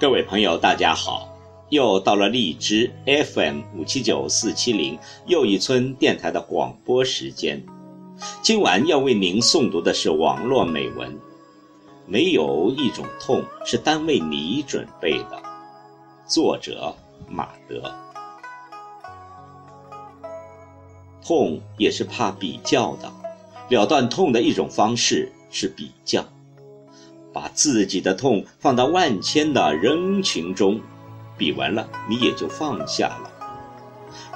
各位朋友，大家好！又到了荔枝 FM 五七九四七零又一村电台的广播时间。今晚要为您诵读的是网络美文。没有一种痛是单为你准备的。作者马德。痛也是怕比较的，了断痛的一种方式是比较。把自己的痛放到万千的人群中，比完了你也就放下了。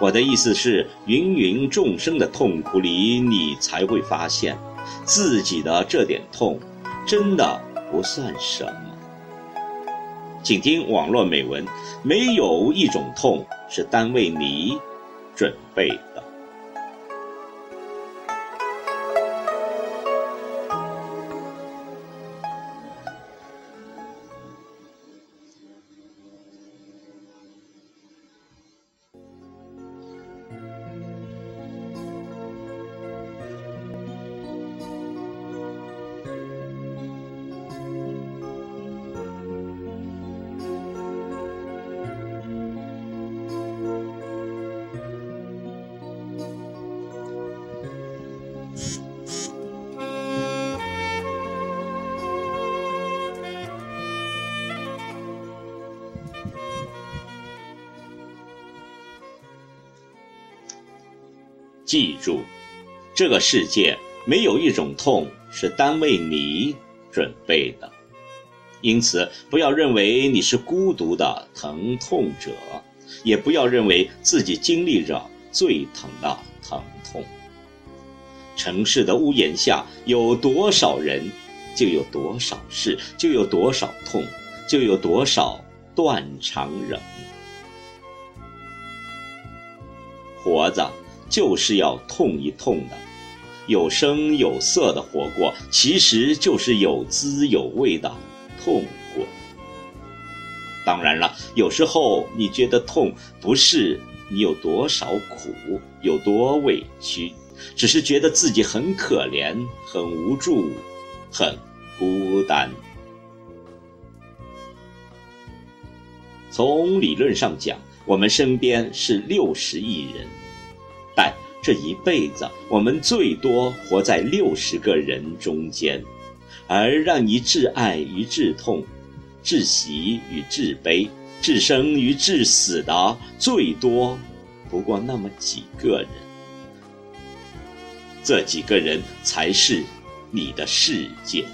我的意思是，芸芸众生的痛苦里，你才会发现，自己的这点痛，真的不算什么。请听网络美文：没有一种痛是单为你准备记住，这个世界没有一种痛是单为你准备的，因此不要认为你是孤独的疼痛者，也不要认为自己经历着最疼的疼痛。城市的屋檐下有多少人，就有多少事，就有多少痛，就有多少断肠人。活着。就是要痛一痛的，有声有色的活过，其实就是有滋有味的痛过。当然了，有时候你觉得痛，不是你有多少苦，有多委屈，只是觉得自己很可怜，很无助，很孤单。从理论上讲，我们身边是六十亿人。但这一辈子，我们最多活在六十个人中间，而让你挚爱与挚痛、至喜与至悲、至生与至死的，最多不过那么几个人。这几个人才是你的世界。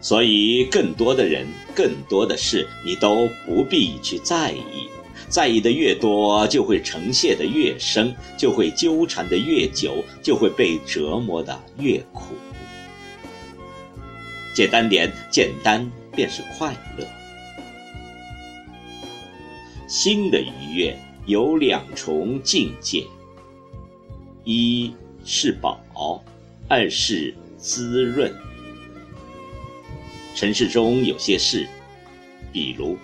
所以，更多的人、更多的事，你都不必去在意。在意的越多，就会呈现的越深，就会纠缠的越久，就会被折磨的越苦。简单点，简单便是快乐。心的愉悦有两重境界：一是饱，二是滋润。尘世中有些事，比如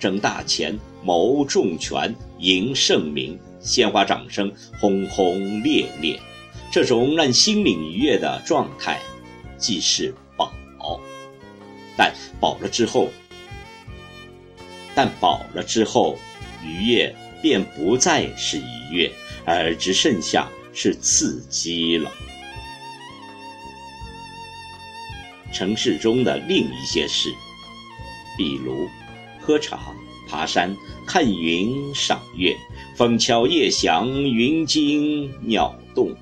挣大钱。谋重权，赢盛名，鲜花掌声，轰轰烈烈，这种让心灵愉悦的状态，即是饱。但饱了之后，但饱了之后，愉悦便不再是愉悦，而只剩下是刺激了。城市中的另一些事，比如喝茶。爬山、看云、赏月，风敲叶响，云惊鸟动。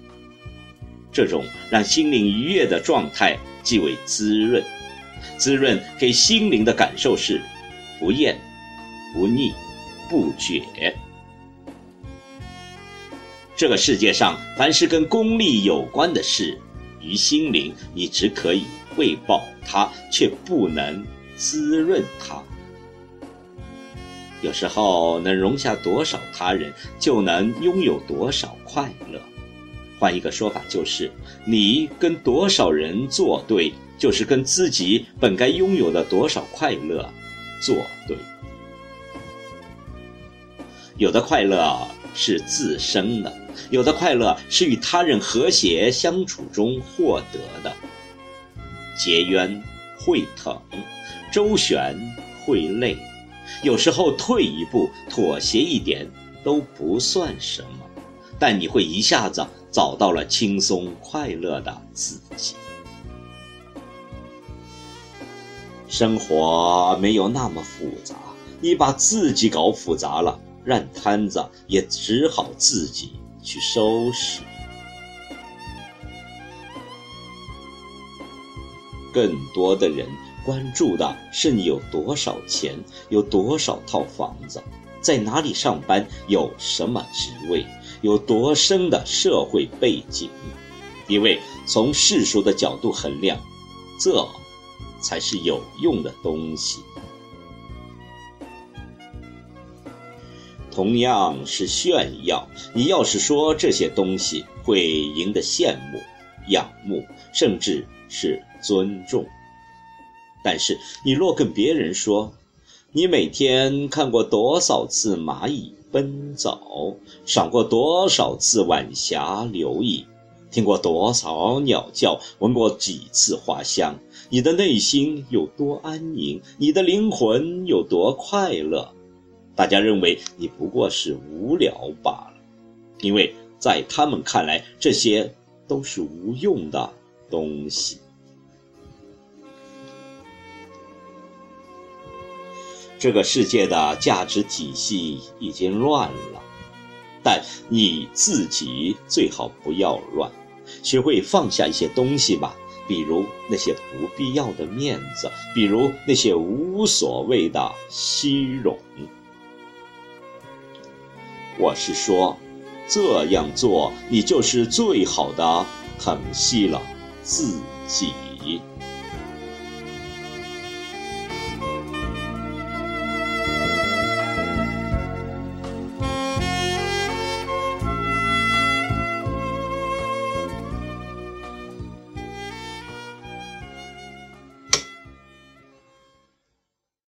这种让心灵愉悦的状态，即为滋润。滋润给心灵的感受是：不厌、不腻、不绝。这个世界上，凡是跟功利有关的事，于心灵，你只可以喂饱它，却不能滋润它。有时候能容下多少他人，就能拥有多少快乐。换一个说法，就是你跟多少人作对，就是跟自己本该拥有的多少快乐作对。有的快乐是自身的，有的快乐是与他人和谐相处中获得的。结冤会疼，周旋会累，有时候退一步，妥协一点都不算什么，但你会一下子找到了轻松快乐的自己。生活没有那么复杂，你把自己搞复杂了。烂摊子也只好自己去收拾。更多的人关注的是你有多少钱，有多少套房子，在哪里上班，有什么职位，有多深的社会背景。因为从世俗的角度衡量，这才是有用的东西。同样是炫耀，你要是说这些东西会赢得羡慕、仰慕，甚至是尊重，但是你若跟别人说，你每天看过多少次蚂蚁奔走，赏过多少次晚霞流影，听过多少鸟叫，闻过几次花香，你的内心有多安宁，你的灵魂有多快乐？大家认为你不过是无聊罢了，因为在他们看来，这些都是无用的东西。这个世界的价值体系已经乱了，但你自己最好不要乱，学会放下一些东西吧，比如那些不必要的面子，比如那些无所谓的虚荣。我是说，这样做你就是最好的疼惜了自己。